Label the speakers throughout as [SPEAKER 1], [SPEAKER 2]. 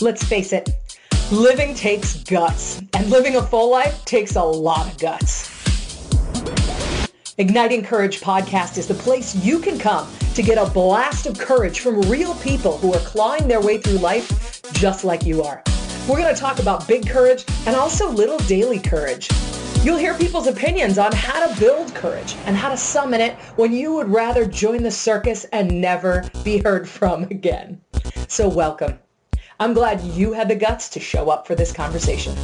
[SPEAKER 1] Let's face it, living takes guts, and living a full life takes a lot of guts. Igniting Courage podcast is the place you can come to get a blast of courage from real people who are clawing their way through life just like you are. We're going to talk about big courage and also little daily courage. You'll hear people's opinions on how to build courage and how to summon it when you would rather join the circus and never be heard from again. So welcome. I'm glad you had the guts to show up for this conversation.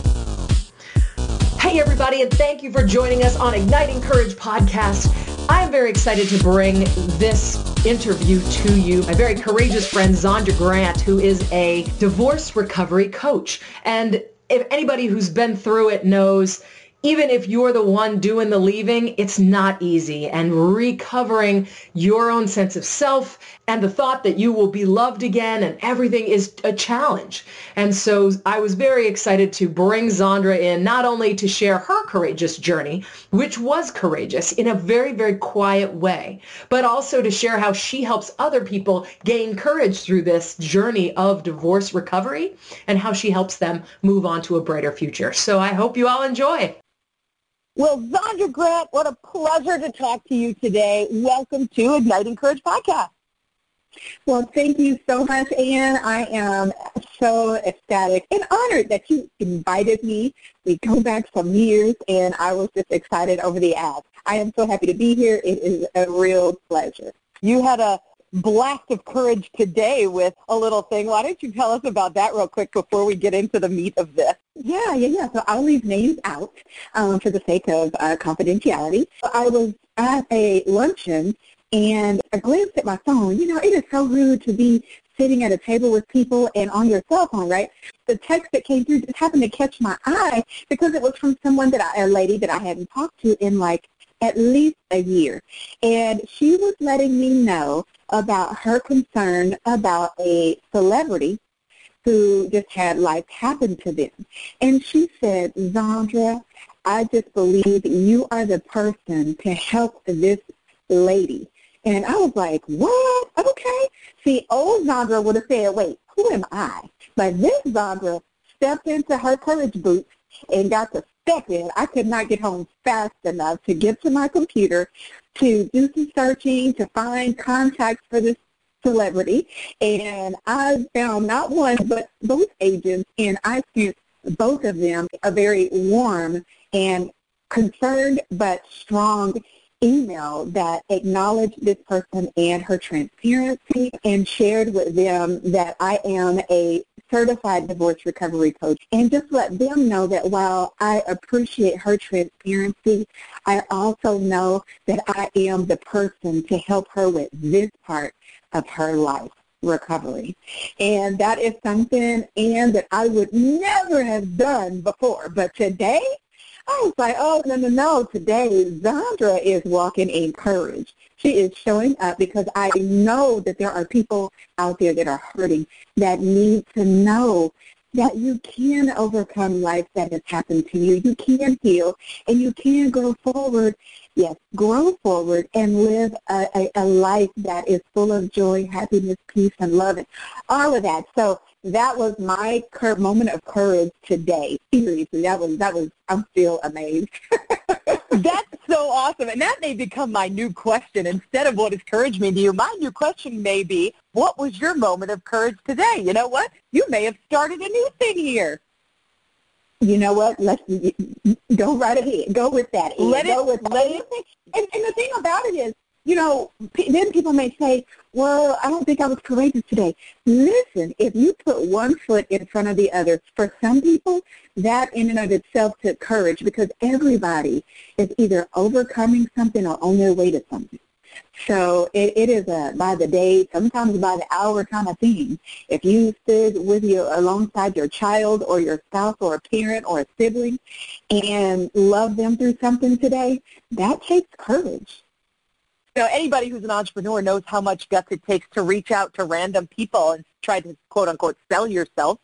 [SPEAKER 1] Hey everybody, and thank you for joining us on Igniting Courage podcast. I'm very excited to bring this interview to you. My very courageous friend Zondra Grant, who is a divorce recovery coach. And if anybody who's been through it knows even if you're the one doing the leaving, it's not easy. And recovering your own sense of self and the thought that you will be loved again and everything is a challenge. And so I was very excited to bring Zandra in, not only to share her courageous journey, which was courageous in a very, very quiet way, but also to share how she helps other people gain courage through this journey of divorce recovery and how she helps them move on to a brighter future. So I hope you all enjoy.
[SPEAKER 2] Well, Zondra Grant, what a pleasure to talk to you today. Welcome to Igniting Courage Podcast.
[SPEAKER 3] Well, thank you so much, Anne. I am so ecstatic and honored that you invited me. We go back some years, and I was just excited over the ask. I am so happy to be here. It is a real pleasure.
[SPEAKER 2] You had a blast of courage today with a little thing. Why don't you tell us about that real quick before we get into the meat of this?
[SPEAKER 3] Yeah, yeah, yeah. So I'll leave names out um, for the sake of uh, confidentiality. I was at a luncheon and I glanced at my phone. You know, it is so rude to be sitting at a table with people and on your cell phone, right? The text that came through just happened to catch my eye because it was from someone that I, a lady that I hadn't talked to in like at least a year. And she was letting me know about her concern about a celebrity who just had life happen to them. And she said, Zondra, I just believe you are the person to help this lady. And I was like, what? Okay. See, old Zondra would have said, wait, who am I? But this Zondra stepped into her courage boots and got to in. I could not get home fast enough to get to my computer to do some searching, to find contacts for this celebrity. And I found not one, but both agents, and I sent both of them a very warm and concerned but strong email that acknowledged this person and her transparency and shared with them that I am a certified divorce recovery coach and just let them know that while I appreciate her transparency, I also know that I am the person to help her with this part of her life recovery. And that is something, and that I would never have done before. But today, I was like, oh, no, no, no. Today, Zandra is walking in courage. She is showing up because I know that there are people out there that are hurting that need to know that you can overcome life that has happened to you. You can heal and you can go forward. Yes, grow forward and live a, a, a life that is full of joy, happiness, peace, and love, and all of that. So that was my cur- moment of courage today. Seriously, that was that was. I'm still amazed.
[SPEAKER 2] That's so awesome, and that may become my new question. Instead of what does courage mean to you, my new question may be, what was your moment of courage today? You know what? You may have started a new thing here.
[SPEAKER 3] You know what? Let's go right ahead. Go with that.
[SPEAKER 2] Let
[SPEAKER 3] go
[SPEAKER 2] it.
[SPEAKER 3] With
[SPEAKER 2] let it.
[SPEAKER 3] And, and the thing about it is, you know, then people may say, well, I don't think I was courageous today. Listen, if you put one foot in front of the other, for some people, that in and of itself took courage because everybody is either overcoming something or on their way to something. So it, it is a by the day, sometimes by the hour kind of thing. If you stood with you alongside your child or your spouse or a parent or a sibling and love them through something today, that takes courage
[SPEAKER 2] know, anybody who's an entrepreneur knows how much guts it takes to reach out to random people and try to quote unquote sell yourself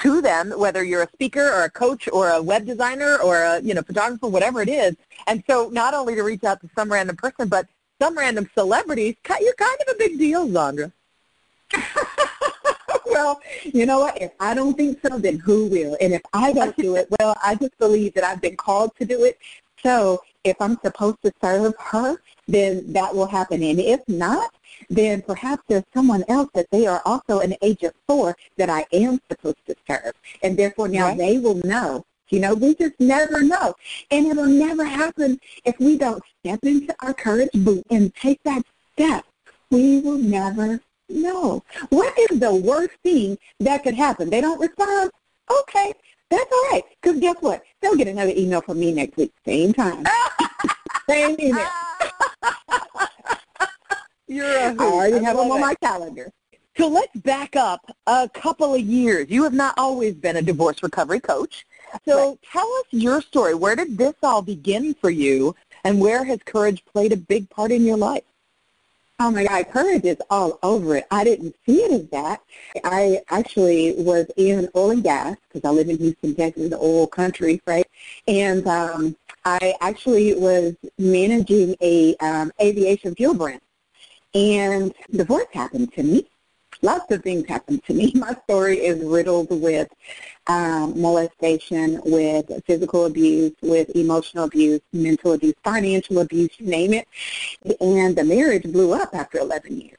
[SPEAKER 2] to them, whether you're a speaker or a coach or a web designer or a you know photographer, whatever it is. And so not only to reach out to some random person, but some random celebrities, you're kind of a big deal, Zandra.
[SPEAKER 3] well, you know what? If I don't think so, then who will? And if I don't do it, well, I just believe that I've been called to do it. So if I'm supposed to serve her, then that will happen. And if not, then perhaps there's someone else that they are also an agent for that I am supposed to serve. And therefore now right. they will know. You know, we just never know. And it'll never happen if we don't step into our courage boot and take that step. We will never know. What is the worst thing that could happen? They don't respond? Okay, that's all right. Because guess what? They'll get another email from me next week, same time. same email.
[SPEAKER 2] You're a hoot. I
[SPEAKER 3] already have them on my calendar.
[SPEAKER 2] So let's back up a couple of years. You have not always been a divorce recovery coach. So right. tell us your story. Where did this all begin for you, and where has courage played a big part in your life?
[SPEAKER 3] Oh my God, courage is all over it. I didn't see it as that. I actually was in oil and gas because I live in Houston, Texas, the oil country, right? And um, I actually was managing a um, aviation fuel brand. And divorce happened to me lots of things happened to me. My story is riddled with um, molestation, with physical abuse, with emotional abuse, mental abuse, financial abuse, you name it. And the marriage blew up after 11 years.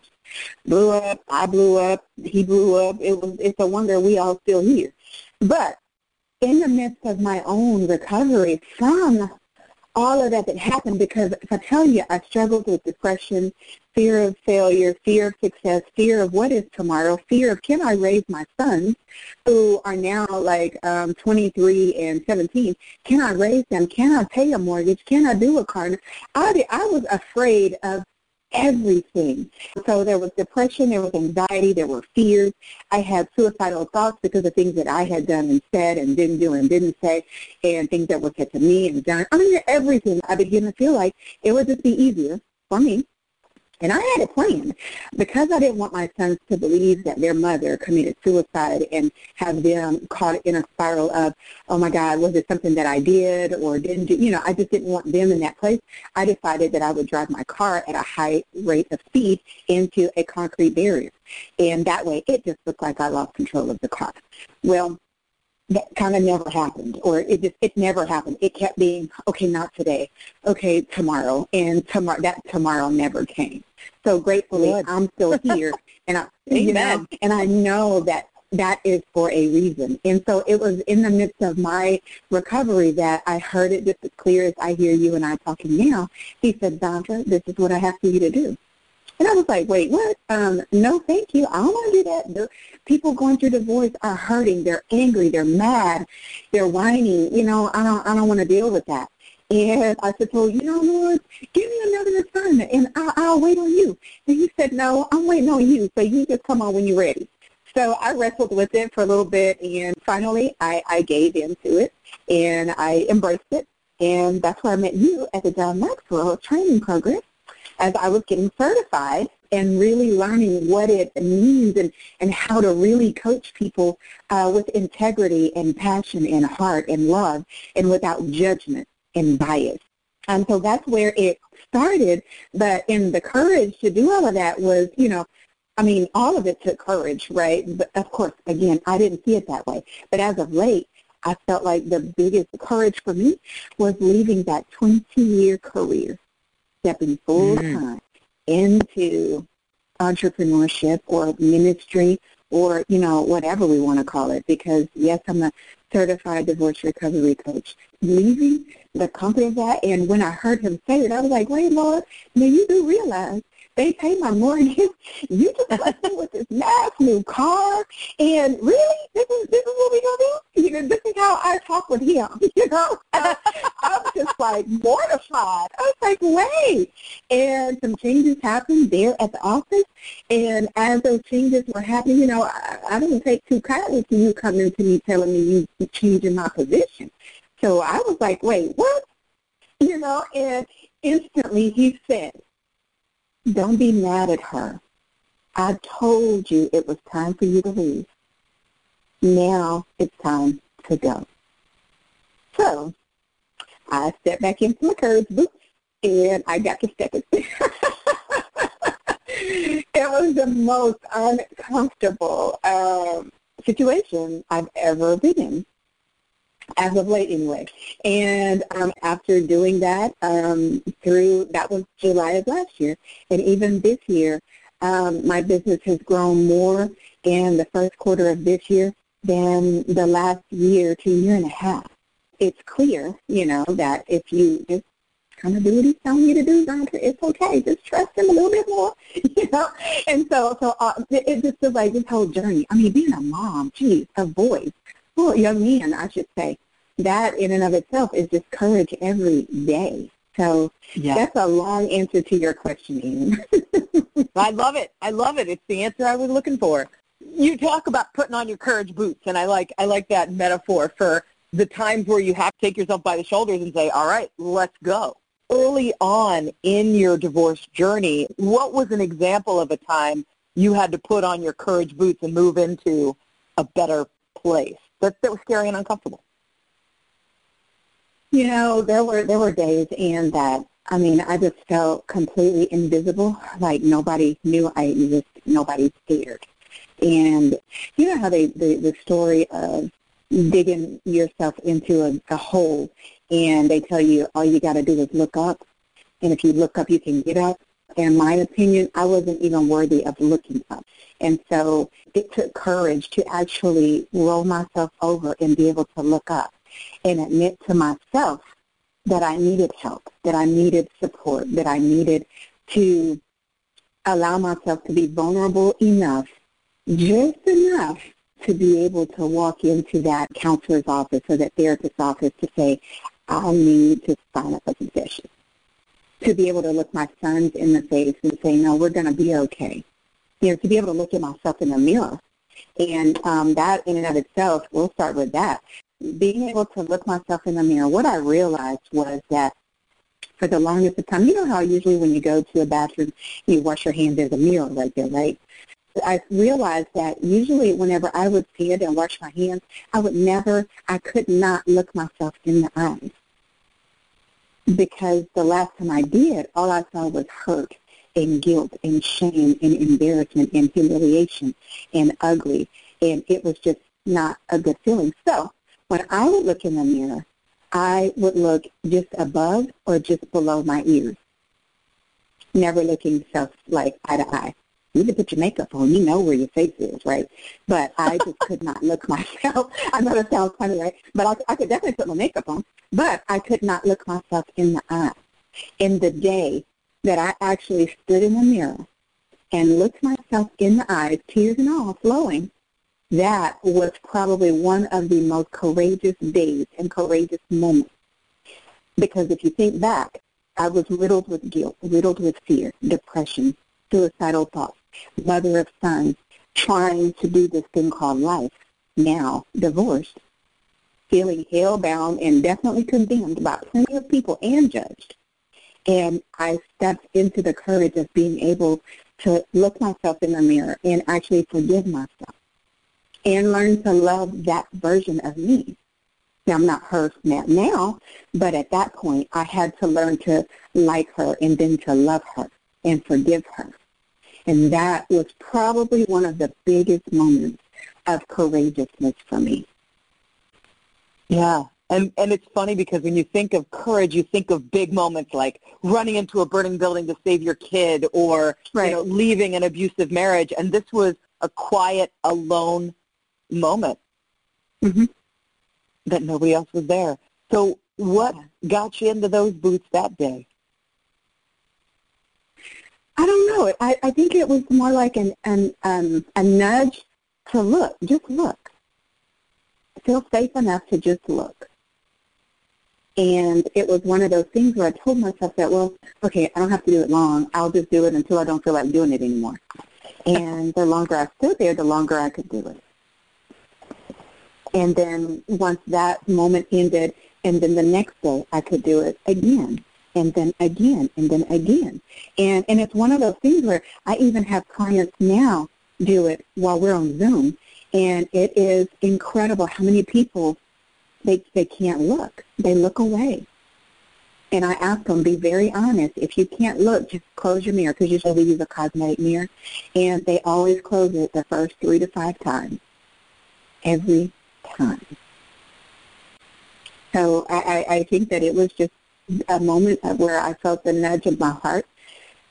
[SPEAKER 3] Blew up, I blew up, he blew up. It was, it's a wonder we all still here. But in the midst of my own recovery from all of that that happened because if I tell you I struggled with depression, fear of failure, fear of success, fear of what is tomorrow, fear of can I raise my sons who are now like um, 23 and 17, can I raise them? Can I pay a mortgage? Can I do a car? I, I was afraid of everything. So there was depression, there was anxiety, there were fears. I had suicidal thoughts because of things that I had done and said and didn't do and didn't say and things that were said to me and done. I mean, everything. I began to feel like it would just be easier for me and I had a plan because I didn't want my sons to believe that their mother committed suicide and have them caught in a spiral of, oh my God, was it something that I did or didn't do? You know, I just didn't want them in that place. I decided that I would drive my car at a high rate of speed into a concrete barrier. And that way it just looked like I lost control of the car. Well, that kind of never happened or it just it never happened. It kept being okay not today. Okay tomorrow. And tomorrow that tomorrow never came. So gratefully Good. i'm still here. And i you know and i know that that is for a reason. And so it was in the midst of my recovery that i heard it just as clear as i hear you and i talking now. He said Zandra, this is what i have for you to do and I was like, wait, what? Um, no, thank you. I don't want to do that. The people going through divorce are hurting. They're angry. They're mad. They're whining. You know, I don't, I don't want to deal with that. And I said, well, you know, Lord, give me another assignment, and I'll, I'll wait on you. And he said, no, I'm waiting on you, so you just come on when you're ready. So I wrestled with it for a little bit, and finally I, I gave into it, and I embraced it. And that's where I met you at the John Maxwell training program as I was getting certified and really learning what it means and, and how to really coach people uh, with integrity and passion and heart and love and without judgment and bias. And so that's where it started. But in the courage to do all of that was, you know, I mean, all of it took courage, right? But of course, again, I didn't see it that way. But as of late, I felt like the biggest courage for me was leaving that 20-year career stepping full mm. time into entrepreneurship or ministry or, you know, whatever we want to call it. Because, yes, I'm a certified divorce recovery coach. Leaving the company of that, and when I heard him say it, I was like, wait, Lord, now you do realize they pay my mortgage. You just blessed me with this nice new car, and really, this is this is what we gonna do. You know, this is how I talk with him. You know, I, I'm just like mortified. I was like, wait, and some changes happened there at the office, and as those changes were happening, you know, I, I didn't take too kindly to you coming to me telling me you changing my position. So I was like, wait, what? You know, and instantly he said, don't be mad at her. I told you it was time for you to leave. Now it's time to go. So I stepped back into my courage boots and I got to step it. it was the most uncomfortable um, situation I've ever been in, as of late anyway. And um, after doing that um, through, that was July of last year, and even this year, um, my business has grown more in the first quarter of this year than the last year to year and a half. It's clear, you know, that if you just kind of do what he's telling you to do. It's okay. Just trust him a little bit more, you know. And so, so uh, it, it just feels like this whole journey. I mean, being a mom, geez, a voice, well, young man, I should say, that in and of itself is just courage every day. So yeah. that's a long answer to your question,
[SPEAKER 2] I love it. I love it. It's the answer I was looking for. You talk about putting on your courage boots, and I like I like that metaphor for the times where you have to take yourself by the shoulders and say, "All right, let's go." early on in your divorce journey, what was an example of a time you had to put on your courage boots and move into a better place that, that was scary and uncomfortable?
[SPEAKER 3] You know, there were there were days and that I mean, I just felt completely invisible, like nobody knew I existed, nobody cared. And you know how they the, the story of digging yourself into a, a hole and they tell you all you got to do is look up, and if you look up, you can get up. In my opinion, I wasn't even worthy of looking up. And so it took courage to actually roll myself over and be able to look up and admit to myself that I needed help, that I needed support, that I needed to allow myself to be vulnerable enough, just enough to be able to walk into that counselor's office or that therapist's office to say, I need to sign up a confession. To be able to look my sons in the face and say, no, we're going to be okay. You know, to be able to look at myself in the mirror. And um, that in and of itself, we'll start with that. Being able to look myself in the mirror, what I realized was that for the longest of time, you know how usually when you go to a bathroom, you wash your hands, there's a mirror right there, right? I realized that usually whenever I would stand and wash my hands, I would never, I could not look myself in the eyes. Because the last time I did, all I saw was hurt and guilt and shame and embarrassment and humiliation and ugly. And it was just not a good feeling. So when I would look in the mirror, I would look just above or just below my ears, never looking self like eye to eye you can put your makeup on. You know where your face is, right? But I just could not look myself. I know that sounds funny, right? But I, I could definitely put my makeup on. But I could not look myself in the eye. In the day that I actually stood in the mirror and looked myself in the eyes, tears and all flowing, that was probably one of the most courageous days and courageous moments. Because if you think back, I was riddled with guilt, riddled with fear, depression, suicidal thoughts, mother of sons, trying to do this thing called life, now divorced, feeling hell-bound and definitely condemned by plenty of people and judged. And I stepped into the courage of being able to look myself in the mirror and actually forgive myself and learn to love that version of me. Now, I'm not her now, but at that point, I had to learn to like her and then to love her and forgive her. And that was probably one of the biggest moments of courageousness for me.
[SPEAKER 2] Yeah. And and it's funny because when you think of courage, you think of big moments like running into a burning building to save your kid or right. you know, leaving an abusive marriage. And this was a quiet, alone moment mm-hmm. that nobody else was there. So what got you into those boots that day?
[SPEAKER 3] I don't know. I, I think it was more like an, an um, a nudge to look. Just look. Feel safe enough to just look. And it was one of those things where I told myself that, well, okay, I don't have to do it long. I'll just do it until I don't feel like doing it anymore. And the longer I stood there, the longer I could do it. And then once that moment ended, and then the next day I could do it again and then again and then again. And and it's one of those things where I even have clients now do it while we're on Zoom and it is incredible how many people they they can't look. They look away. And I ask them, be very honest. If you can't look, just close your mirror because usually we use a cosmetic mirror. And they always close it the first three to five times. Every time. So I, I, I think that it was just a moment where I felt the nudge of my heart,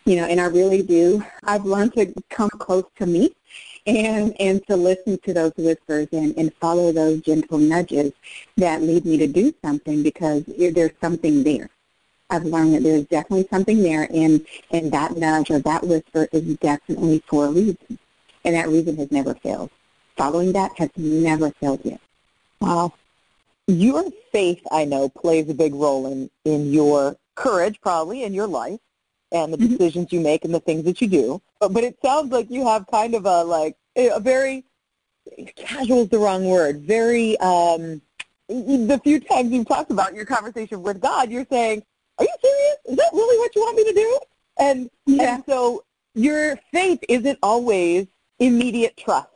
[SPEAKER 3] you know, and I really do. I've learned to come close to me and and to listen to those whispers and, and follow those gentle nudges that lead me to do something because there's something there. I've learned that there's definitely something there, and and that nudge or that whisper is definitely for a reason, and that reason has never failed. Following that has never failed yet.
[SPEAKER 2] Wow. Your faith, I know, plays a big role in, in your courage, probably, in your life, and the mm-hmm. decisions you make and the things that you do. But, but it sounds like you have kind of a, like, a very, casual is the wrong word, very, um, the few times you've talked about your conversation with God, you're saying, are you serious? Is that really what you want me to do? And, yeah. and so your faith isn't always immediate trust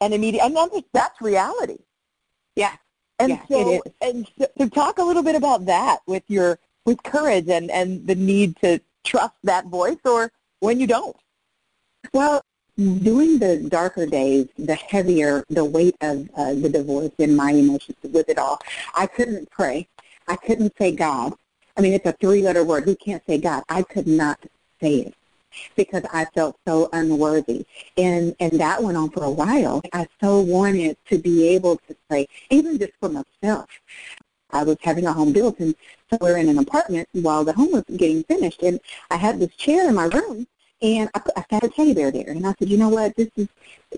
[SPEAKER 2] and immediate, and that's, that's reality.
[SPEAKER 3] Yeah.
[SPEAKER 2] And
[SPEAKER 3] yeah,
[SPEAKER 2] so, and so, to talk a little bit about that with your with courage and and the need to trust that voice, or when you don't.
[SPEAKER 3] Well, during the darker days, the heavier the weight of uh, the divorce and my emotions with it all, I couldn't pray. I couldn't say God. I mean, it's a three-letter word. Who can't say God? I could not say it because I felt so unworthy. And and that went on for a while. I so wanted to be able to pray, even just for myself. I was having a home built, and so we are in an apartment while the home was getting finished. And I had this chair in my room, and I, I had a teddy bear there. And I said, you know what? This is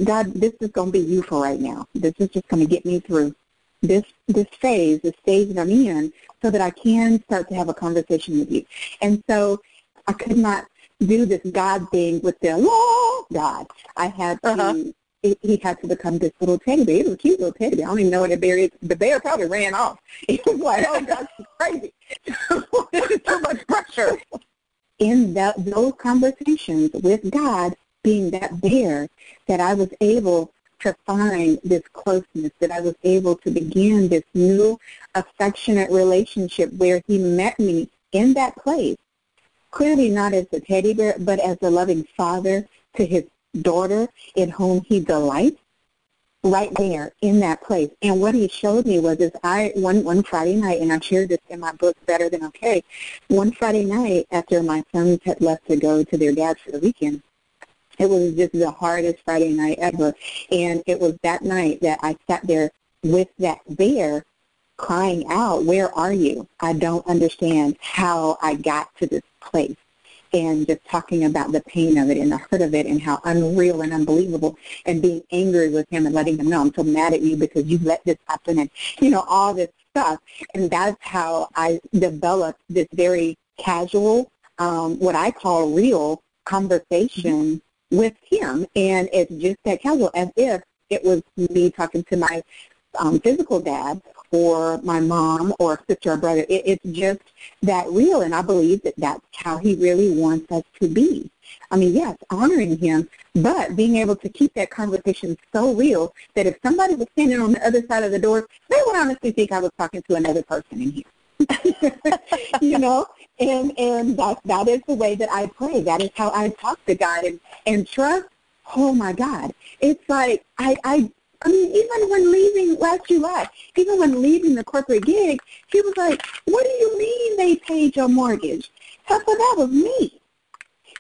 [SPEAKER 3] God. This is going to be you for right now. This is just going to get me through this this phase, this stage that I'm in, so that I can start to have a conversation with you. And so I could not do this God thing with the oh, God. I had to, uh-huh. he, he had to become this little teddy bear. He was a cute little teddy bear. I don't even know what a bear is. The bear probably ran off. He was like, oh, God, is crazy. this is too much pressure. In that, those conversations with God, being that bear, that I was able to find this closeness, that I was able to begin this new affectionate relationship where he met me in that place clearly not as a teddy bear, but as a loving father to his daughter in whom he delights right there in that place. And what he showed me was is I one one Friday night and I shared this in my book Better Than Okay. One Friday night after my sons had left to go to their dad for the weekend, it was just the hardest Friday night ever. And it was that night that I sat there with that bear crying out, where are you? I don't understand how I got to this place. And just talking about the pain of it and the hurt of it and how unreal and unbelievable and being angry with him and letting him know I'm so mad at you because you let this happen and, you know, all this stuff. And that's how I developed this very casual, um, what I call real conversation mm-hmm. with him. And it's just that casual as if it was me talking to my um, physical dad or my mom or sister or brother. It, it's just that real, and I believe that that's how he really wants us to be. I mean, yes, honoring him, but being able to keep that conversation so real that if somebody was standing on the other side of the door, they would honestly think I was talking to another person in here. you know, and and that that is the way that I pray. That is how I talk to God and and trust. Oh my God, it's like I I I mean, even when leaving last July, even when leaving the corporate gig, he was like, what do you mean they paid your mortgage? I said, that was me.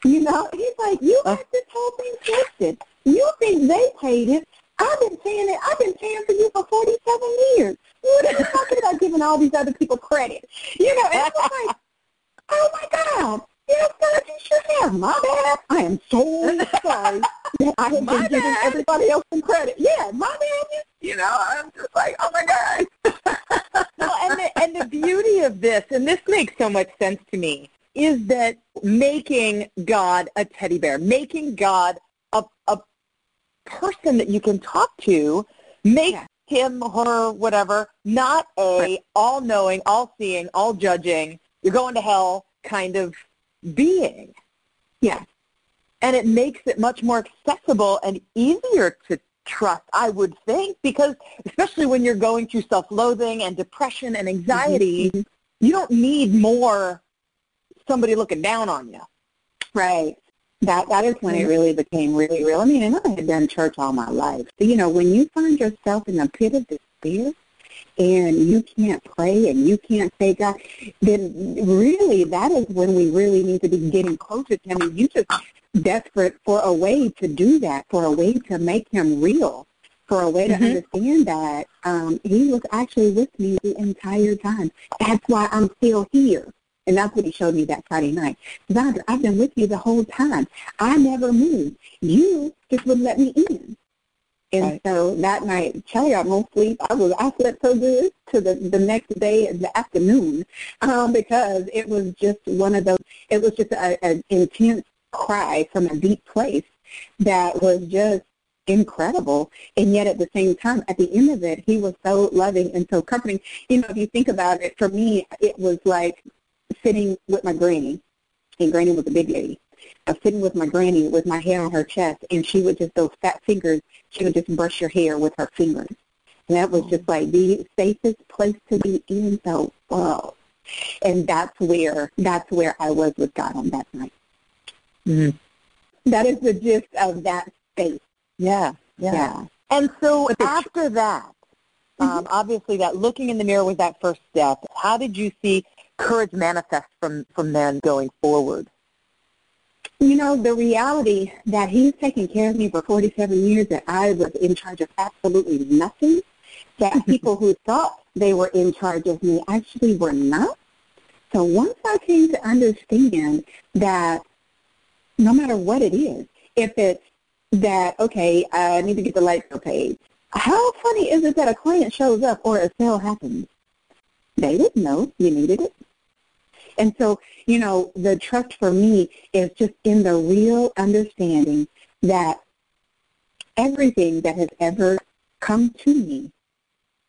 [SPEAKER 3] You know, he's like, you uh. got this whole thing twisted. You think they paid it. I've been paying it. I've been paying for you for 47 years. What are you talking about giving all these other people credit? You know, and I was like, oh my God. Yes, God, you should have. My bad. I am so sorry I have been giving everybody else some credit. Yeah, my bad. You know, I'm just like, oh my God.
[SPEAKER 2] well, and the, and the beauty of this, and this makes so much sense to me, is that making God a teddy bear, making God a, a person that you can talk to, makes yeah. him, her, whatever, not a all-knowing, all-seeing, all-judging, you're going to hell kind of being.
[SPEAKER 3] Yeah.
[SPEAKER 2] And it makes it much more accessible and easier to trust, I would think, because especially when you're going through self-loathing and depression and anxiety, mm-hmm. you don't need more somebody looking down on you.
[SPEAKER 3] Right. That that is when it really became really real. I mean, and I had done church all my life. So, you know, when you find yourself in the pit of despair and you can't pray and you can't say God, then really that is when we really need to be getting closer to Him. And you just desperate for a way to do that, for a way to make Him real, for a way to mm-hmm. understand that um, He was actually with me the entire time. That's why I'm still here. And that's what he showed me that Friday night. Zandra, I've been with you the whole time. I never moved. You just wouldn't let me in. And right. so that night, Kelly got no sleep. I was I slept so good to the the next day in the afternoon, um, because it was just one of those. It was just an intense cry from a deep place that was just incredible. And yet at the same time, at the end of it, he was so loving and so comforting. You know, if you think about it, for me, it was like sitting with my granny, and granny was a big lady. I was sitting with my granny with my hair on her chest, and she would just, those fat fingers, she would just brush your hair with her fingers. And that was just like the safest place to be in the world. And that's where, that's where I was with God on that night. Mm-hmm. That is the gist of that space.
[SPEAKER 2] Yeah, yeah. yeah. And so after that, mm-hmm. um, obviously that looking in the mirror was that first step. How did you see courage manifest from, from then going forward?
[SPEAKER 3] You know, the reality that he's taken care of me for 47 years, that I was in charge of absolutely nothing, that people who thought they were in charge of me actually were not. So once I came to understand that no matter what it is, if it's that, okay, I need to get the light bill paid, how funny is it that a client shows up or a sale happens? They didn't know you needed it. And so, you know, the trust for me is just in the real understanding that everything that has ever come to me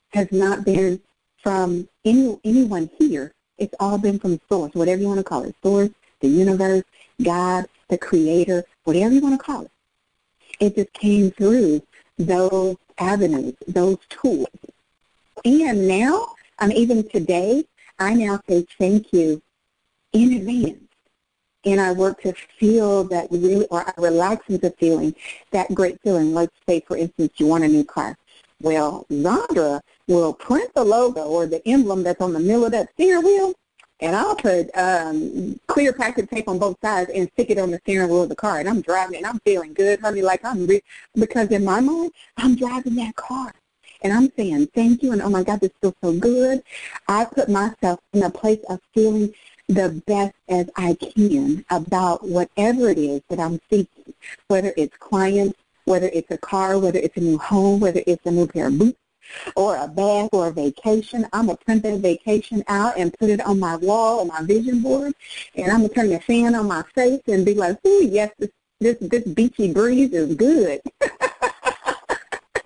[SPEAKER 3] has not been from any anyone here. It's all been from source, whatever you want to call it, source, the universe, God, the creator, whatever you want to call it. It just came through those avenues, those tools. And now, um, even today, I now say thank you in advance. And I work to feel that really, or I relax into feeling that great feeling. Let's say, for instance, you want a new car. Well, Zandra will print the logo or the emblem that's on the middle of that steering wheel, and I'll put um, clear packet tape on both sides and stick it on the steering wheel of the car. And I'm driving, and I'm feeling good, honey, like I'm re- because in my mind, I'm driving that car. And I'm saying thank you, and oh my God, this feels so good. I put myself in a place of feeling the best as I can about whatever it is that I'm seeking, whether it's clients, whether it's a car, whether it's a new home, whether it's a new pair of boots, or a bag or a vacation. I'm going to print that vacation out and put it on my wall on my vision board, and I'm going to turn the fan on my face and be like, "Ooh, yes, this this this beachy breeze is good."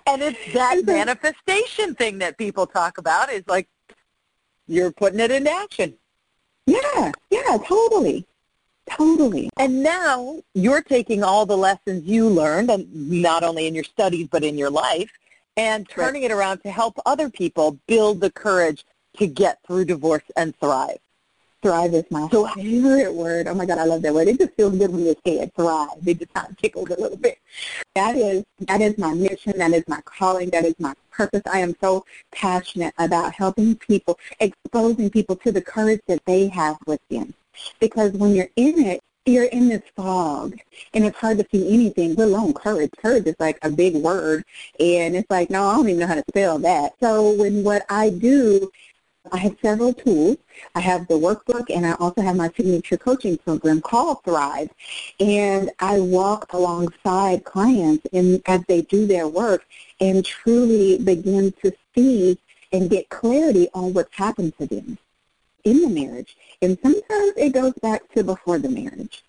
[SPEAKER 2] and it's that manifestation thing that people talk about is like you're putting it into action.
[SPEAKER 3] Yeah, yeah, totally. Totally.
[SPEAKER 2] And now you're taking all the lessons you learned, and not only in your studies but in your life, and turning right. it around to help other people build the courage to get through divorce and thrive.
[SPEAKER 3] Thrive is my so, favorite word. Oh my God, I love that word. It just feels good when you say it. Thrive. It just kind of tickles a little bit. That is that is my mission. That is my calling. That is my purpose. I am so passionate about helping people, exposing people to the courage that they have within. Because when you're in it, you're in this fog and it's hard to see anything, let alone courage. Courage is like a big word and it's like, no, I don't even know how to spell that. So when what I do I have several tools. I have the workbook and I also have my signature coaching program called Thrive. And I walk alongside clients in, as they do their work and truly begin to see and get clarity on what's happened to them in the marriage. And sometimes it goes back to before the marriage.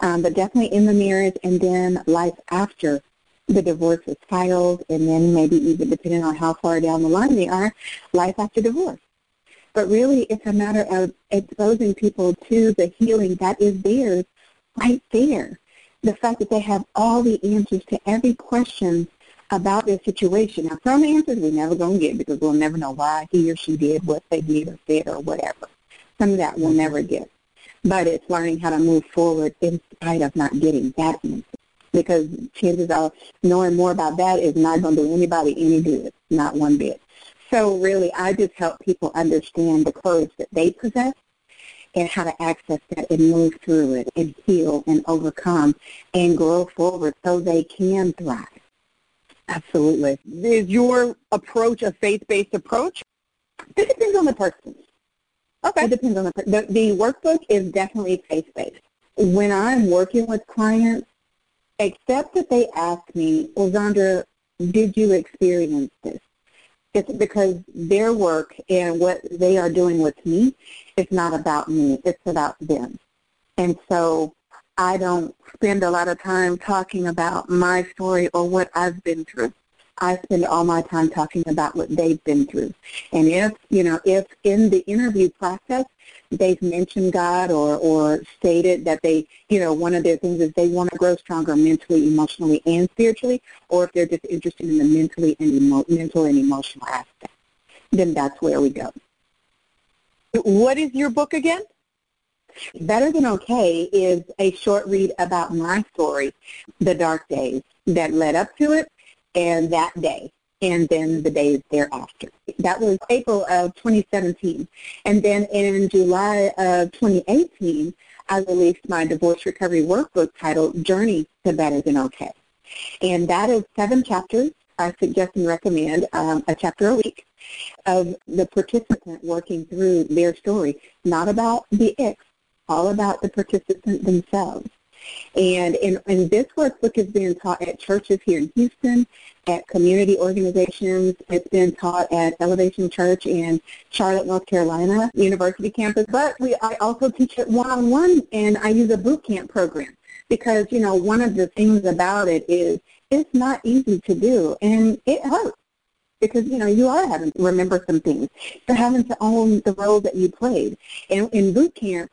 [SPEAKER 3] Um, but definitely in the marriage and then life after the divorce is filed and then maybe even depending on how far down the line they are, life after divorce. But really, it's a matter of exposing people to the healing that is theirs right there. The fact that they have all the answers to every question about their situation. Now, some answers we're never going to get because we'll never know why he or she did what they did or said or whatever. Some of that we'll never mm-hmm. get. But it's learning how to move forward in spite of not getting that answer. Because chances are knowing more about that is not going to do anybody any good, not one bit. So really, I just help people understand the courage that they possess and how to access that and move through it and heal and overcome and grow forward so they can thrive.
[SPEAKER 2] Absolutely. Is your approach a faith-based approach?
[SPEAKER 3] It depends on the person.
[SPEAKER 2] Okay.
[SPEAKER 3] It depends on the. The, the workbook is definitely faith-based. When I'm working with clients, except that they ask me, well, Zandra, did you experience this? It's because their work and what they are doing with me is not about me. It's about them. And so I don't spend a lot of time talking about my story or what I've been through. I spend all my time talking about what they've been through. And if, you know, if in the interview process they've mentioned God or, or stated that they, you know, one of their things is they want to grow stronger mentally, emotionally, and spiritually, or if they're just interested in the mentally and emo- mental and emotional aspect, then that's where we go.
[SPEAKER 2] What is your book again?
[SPEAKER 3] Better Than Okay is a short read about my story, the dark days that led up to it, and that day and then the days thereafter. That was April of 2017. And then in July of 2018, I released my divorce recovery workbook titled Journey to Better Than Okay. And that is seven chapters. I suggest and recommend um, a chapter a week of the participant working through their story, not about the ex, all about the participant themselves. And, in, and this workbook is being taught at churches here in Houston, at community organizations. It's been taught at Elevation Church in Charlotte, North Carolina, University campus. But we, I also teach it one-on-one, and I use a boot camp program because, you know, one of the things about it is it's not easy to do, and it hurts because you know you are having to remember some things. You're having to own the role that you played. And in boot camp,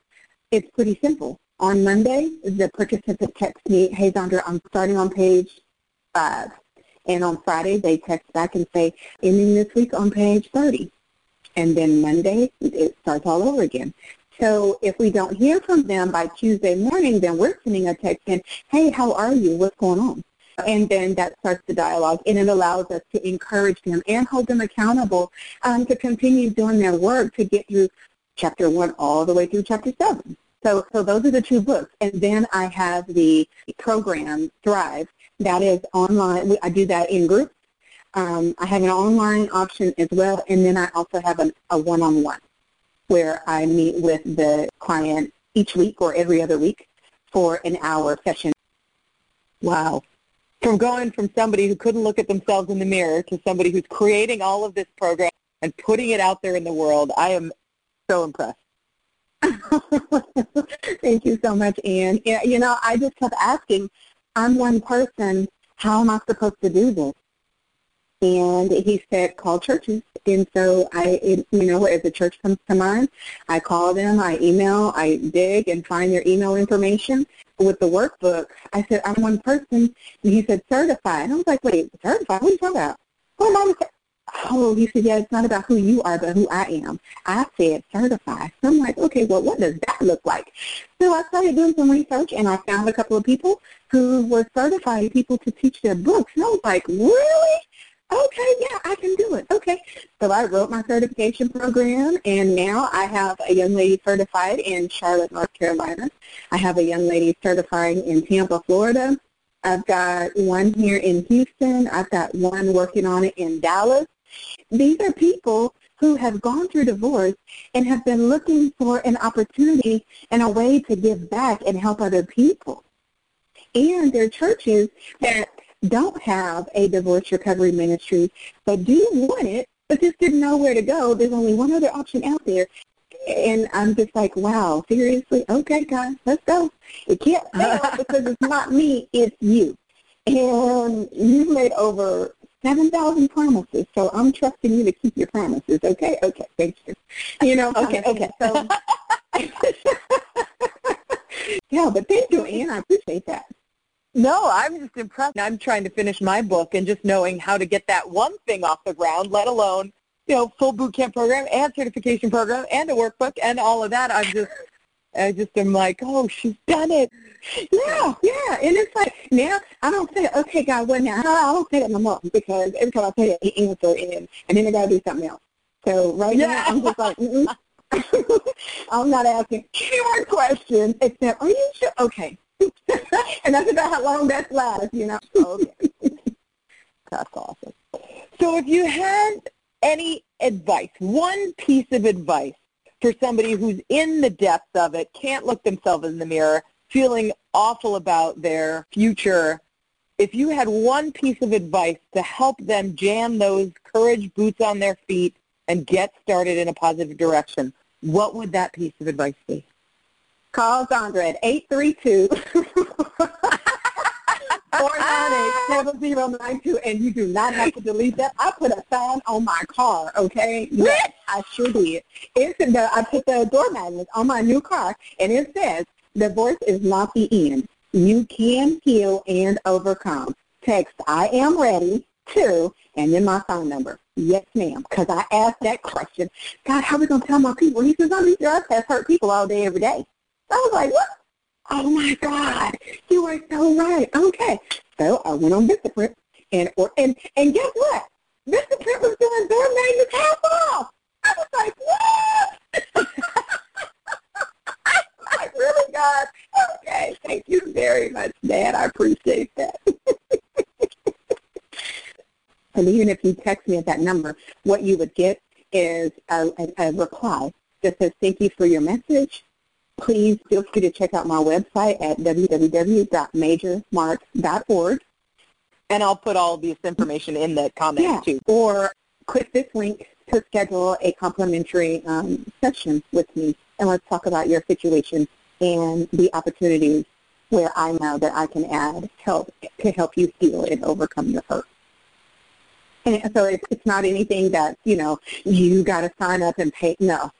[SPEAKER 3] it's pretty simple. On Monday, the participant texts me, hey, Zandra, I'm starting on page five. And on Friday, they text back and say, ending this week on page 30. And then Monday, it starts all over again. So if we don't hear from them by Tuesday morning, then we're sending a text in, hey, how are you? What's going on? And then that starts the dialogue, and it allows us to encourage them and hold them accountable um, to continue doing their work to get through chapter one all the way through chapter seven. So, so those are the two books. And then I have the program, Thrive, that is online. I do that in groups. Um, I have an online option as well, and then I also have an, a one-on-one where I meet with the client each week or every other week for an hour session.
[SPEAKER 2] Wow. From going from somebody who couldn't look at themselves in the mirror to somebody who's creating all of this program and putting it out there in the world, I am so impressed.
[SPEAKER 3] Thank you so much, Anne. You know, I just kept asking, I'm one person, how am I supposed to do this? And he said, call churches. And so I, you know, as a church comes to mind, I call them, I email, I dig and find their email information. With the workbook, I said, I'm one person. And he said, certified. I was like, wait, certified? What are you talking about? Oh, he said, yeah, it's not about who you are, but who I am. I said certified. So I'm like, okay, well, what does that look like? So I started doing some research, and I found a couple of people who were certifying people to teach their books. And I was like, really? Okay, yeah, I can do it. Okay. So I wrote my certification program, and now I have a young lady certified in Charlotte, North Carolina. I have a young lady certifying in Tampa, Florida. I've got one here in Houston. I've got one working on it in Dallas. These are people who have gone through divorce and have been looking for an opportunity and a way to give back and help other people. And there are churches that don't have a divorce recovery ministry but do want it but just didn't know where to go. There's only one other option out there. And I'm just like, wow, seriously? Okay, guys, let's go. It can't fail because it's not me, it's you. And you've made over 7,000 promises, so I'm trusting you to keep your promises. Okay, okay, thank you. You know, okay, okay. So, yeah, but thank you, Anne. I appreciate that.
[SPEAKER 2] No, I'm just impressed. I'm trying to finish my book and just knowing how to get that one thing off the ground, let alone you know, full boot camp program and certification program and a workbook and all of that. I'm just, I just am like, oh, she's done it.
[SPEAKER 3] Yeah, yeah. And it's like, now I don't say, okay, God, what now? I don't say that no more because every time I say it, he answer and, and then I got to do something else. So right yeah. now, I'm just like, I'm not asking any more questions except, are you sure? Okay. and that's about how long that lasts, you know. Oh, okay.
[SPEAKER 2] that's awesome. So if you had any advice, one piece of advice for somebody who's in the depths of it, can't look themselves in the mirror, feeling awful about their future, if you had one piece of advice to help them jam those courage boots on their feet and get started in a positive direction, what would that piece of advice be?
[SPEAKER 3] Call Zondra at 832 498-7092, and you do not have to delete that. I put a sign on my car, okay? Yes, I sure did. It's the, I put the door magnets on my new car, and it says, divorce is not the end. You can heal and overcome. Text, I am ready, to, and then my phone number. Yes, ma'am, because I asked that question. God, how are we going to tell my people? He says, oh, these drugs have hurt people all day, every day. I was like, what? Oh my God, you are so right. Okay. So I went on Vistaprint and or and and guess what? Vistaprint was doing their magnets half off. I was like, what? I'm like, really, God? Okay, thank you very much, Dad. I appreciate that. and even if you text me at that number, what you would get is a, a, a reply that says, thank you for your message please feel free to check out my website at www.majormarks.org.
[SPEAKER 2] And I'll put all this information in the comments
[SPEAKER 3] yeah.
[SPEAKER 2] too.
[SPEAKER 3] Or click this link to schedule a complimentary um, session with me, and let's talk about your situation and the opportunities where I know that I can add help to help you heal and overcome your hurt. And so it's, it's not anything that, you know, you got to sign up and pay. No,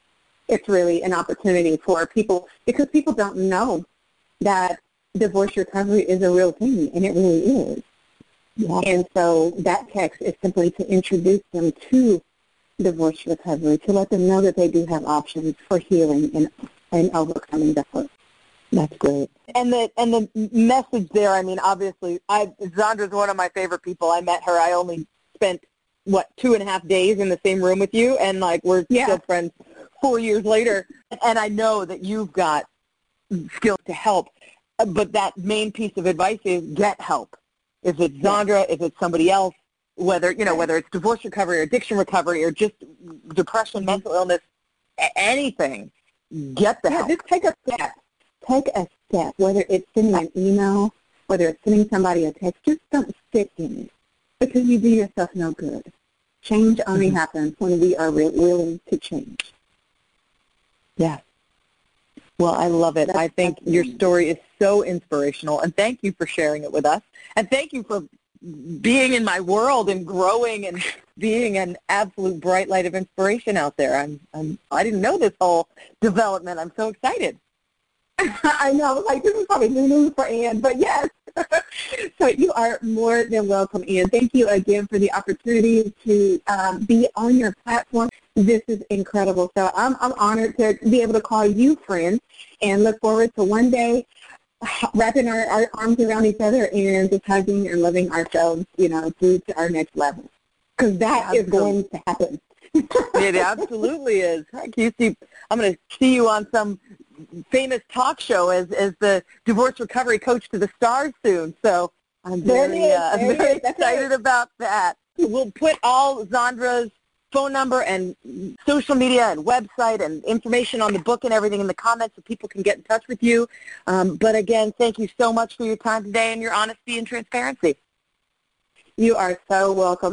[SPEAKER 3] it's really an opportunity for people because people don't know that divorce recovery is a real thing, and it really is. Yeah. And so that text is simply to introduce them to divorce recovery, to let them know that they do have options for healing and, and overcoming the hurt. That's great.
[SPEAKER 2] And the and the message there, I mean, obviously, I Zondra's one of my favorite people. I met her. I only spent what two and a half days in the same room with you, and like we're yeah. still friends four years later, and I know that you've got skills to help. But that main piece of advice is get help. If it's Zandra, if it's somebody else, whether you know whether it's divorce recovery or addiction recovery or just depression, mm-hmm. mental illness, anything, get the
[SPEAKER 3] yeah,
[SPEAKER 2] help.
[SPEAKER 3] Just take a step. Take a step. Whether it's sending an email, whether it's sending somebody a text, just don't stick in it because you do yourself no good. Change only mm-hmm. happens when we are re- willing to change.
[SPEAKER 2] Yes. Well, I love it. That's I think your story is so inspirational, and thank you for sharing it with us. And thank you for being in my world and growing and being an absolute bright light of inspiration out there. I'm, I'm I didn't know this whole development. I'm so excited.
[SPEAKER 3] I know, like this is probably new news for Anne, but yes. so you are more than welcome, Anne. Thank you again for the opportunity to um, be on your platform. This is incredible. So I'm, I'm honored to be able to call you friends and look forward to one day wrapping our, our arms around each other and just hugging and loving ourselves, you know, through to our next level. Because that is going to happen.
[SPEAKER 2] it absolutely is. Heck, you see, I'm going to see you on some famous talk show as as the divorce recovery coach to the stars soon. So I'm very uh, very excited about that. We'll put all Zondra's phone number and social media and website and information on the book and everything in the comments so people can get in touch with you. Um, but again, thank you so much for your time today and your honesty and transparency.
[SPEAKER 3] You are so welcome.